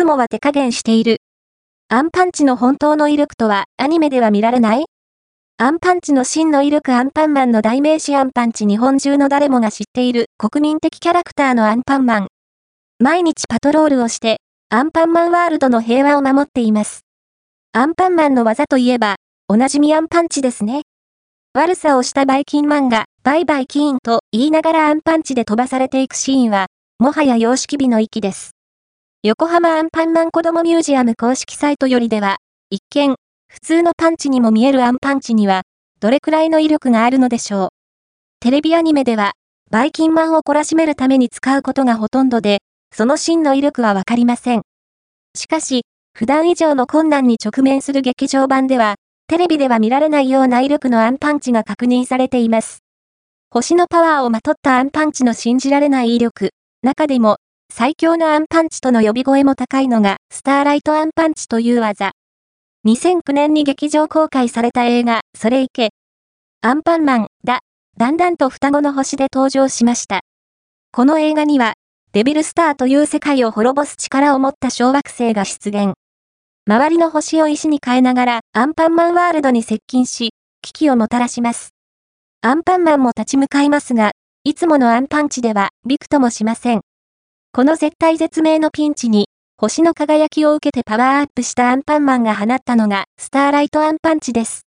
つもは手加減している。アンパンチの本当の威力とはアニメでは見られない？アンパンチの真の威力アンパンマンの代名詞アンパンチ日本中の誰もが知っている国民的キャラクターのアンパンマン。毎日パトロールをして、アンパンマンワールドの平和を守っています。アンパンマンの技といえば、おなじみアンパンチですね。悪さをしたバイキンマンが、バイバイキーンと言いながらアンパンチで飛ばされていくシーンは、もはや様式美の域です。横浜アンパンマン子供ミュージアム公式サイトよりでは、一見、普通のパンチにも見えるアンパンチには、どれくらいの威力があるのでしょう。テレビアニメでは、バイキンマンを懲らしめるために使うことがほとんどで、その真の威力はわかりません。しかし、普段以上の困難に直面する劇場版では、テレビでは見られないような威力のアンパンチが確認されています。星のパワーをまとったアンパンチの信じられない威力。中でも、最強のアンパンチとの呼び声も高いのが、スターライトアンパンチという技。2009年に劇場公開された映画、それいけ。アンパンマン、だ、だんだんと双子の星で登場しました。この映画には、デビルスターという世界を滅ぼす力を持った小惑星が出現。周りの星を石に変えながらアンパンマンワールドに接近し、危機をもたらします。アンパンマンも立ち向かいますが、いつものアンパンチではびくともしません。この絶対絶命のピンチに星の輝きを受けてパワーアップしたアンパンマンが放ったのがスターライトアンパンチです。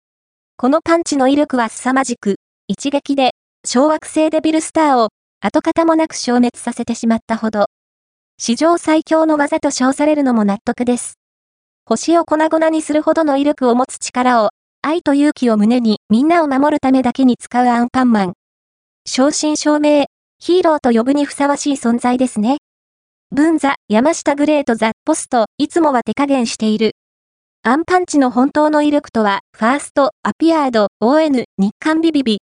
このパンチの威力は凄まじく、一撃で小惑星デビルスターを跡形もなく消滅させてしまったほど。史上最強の技と称されるのも納得です。星を粉々にするほどの威力を持つ力を、愛と勇気を胸にみんなを守るためだけに使うアンパンマン。正真正銘、ヒーローと呼ぶにふさわしい存在ですね。文座、山下グレートザ・ポスト、いつもは手加減している。アンパンチの本当の威力とは、ファースト、アピアード、ON、日刊ビビビ、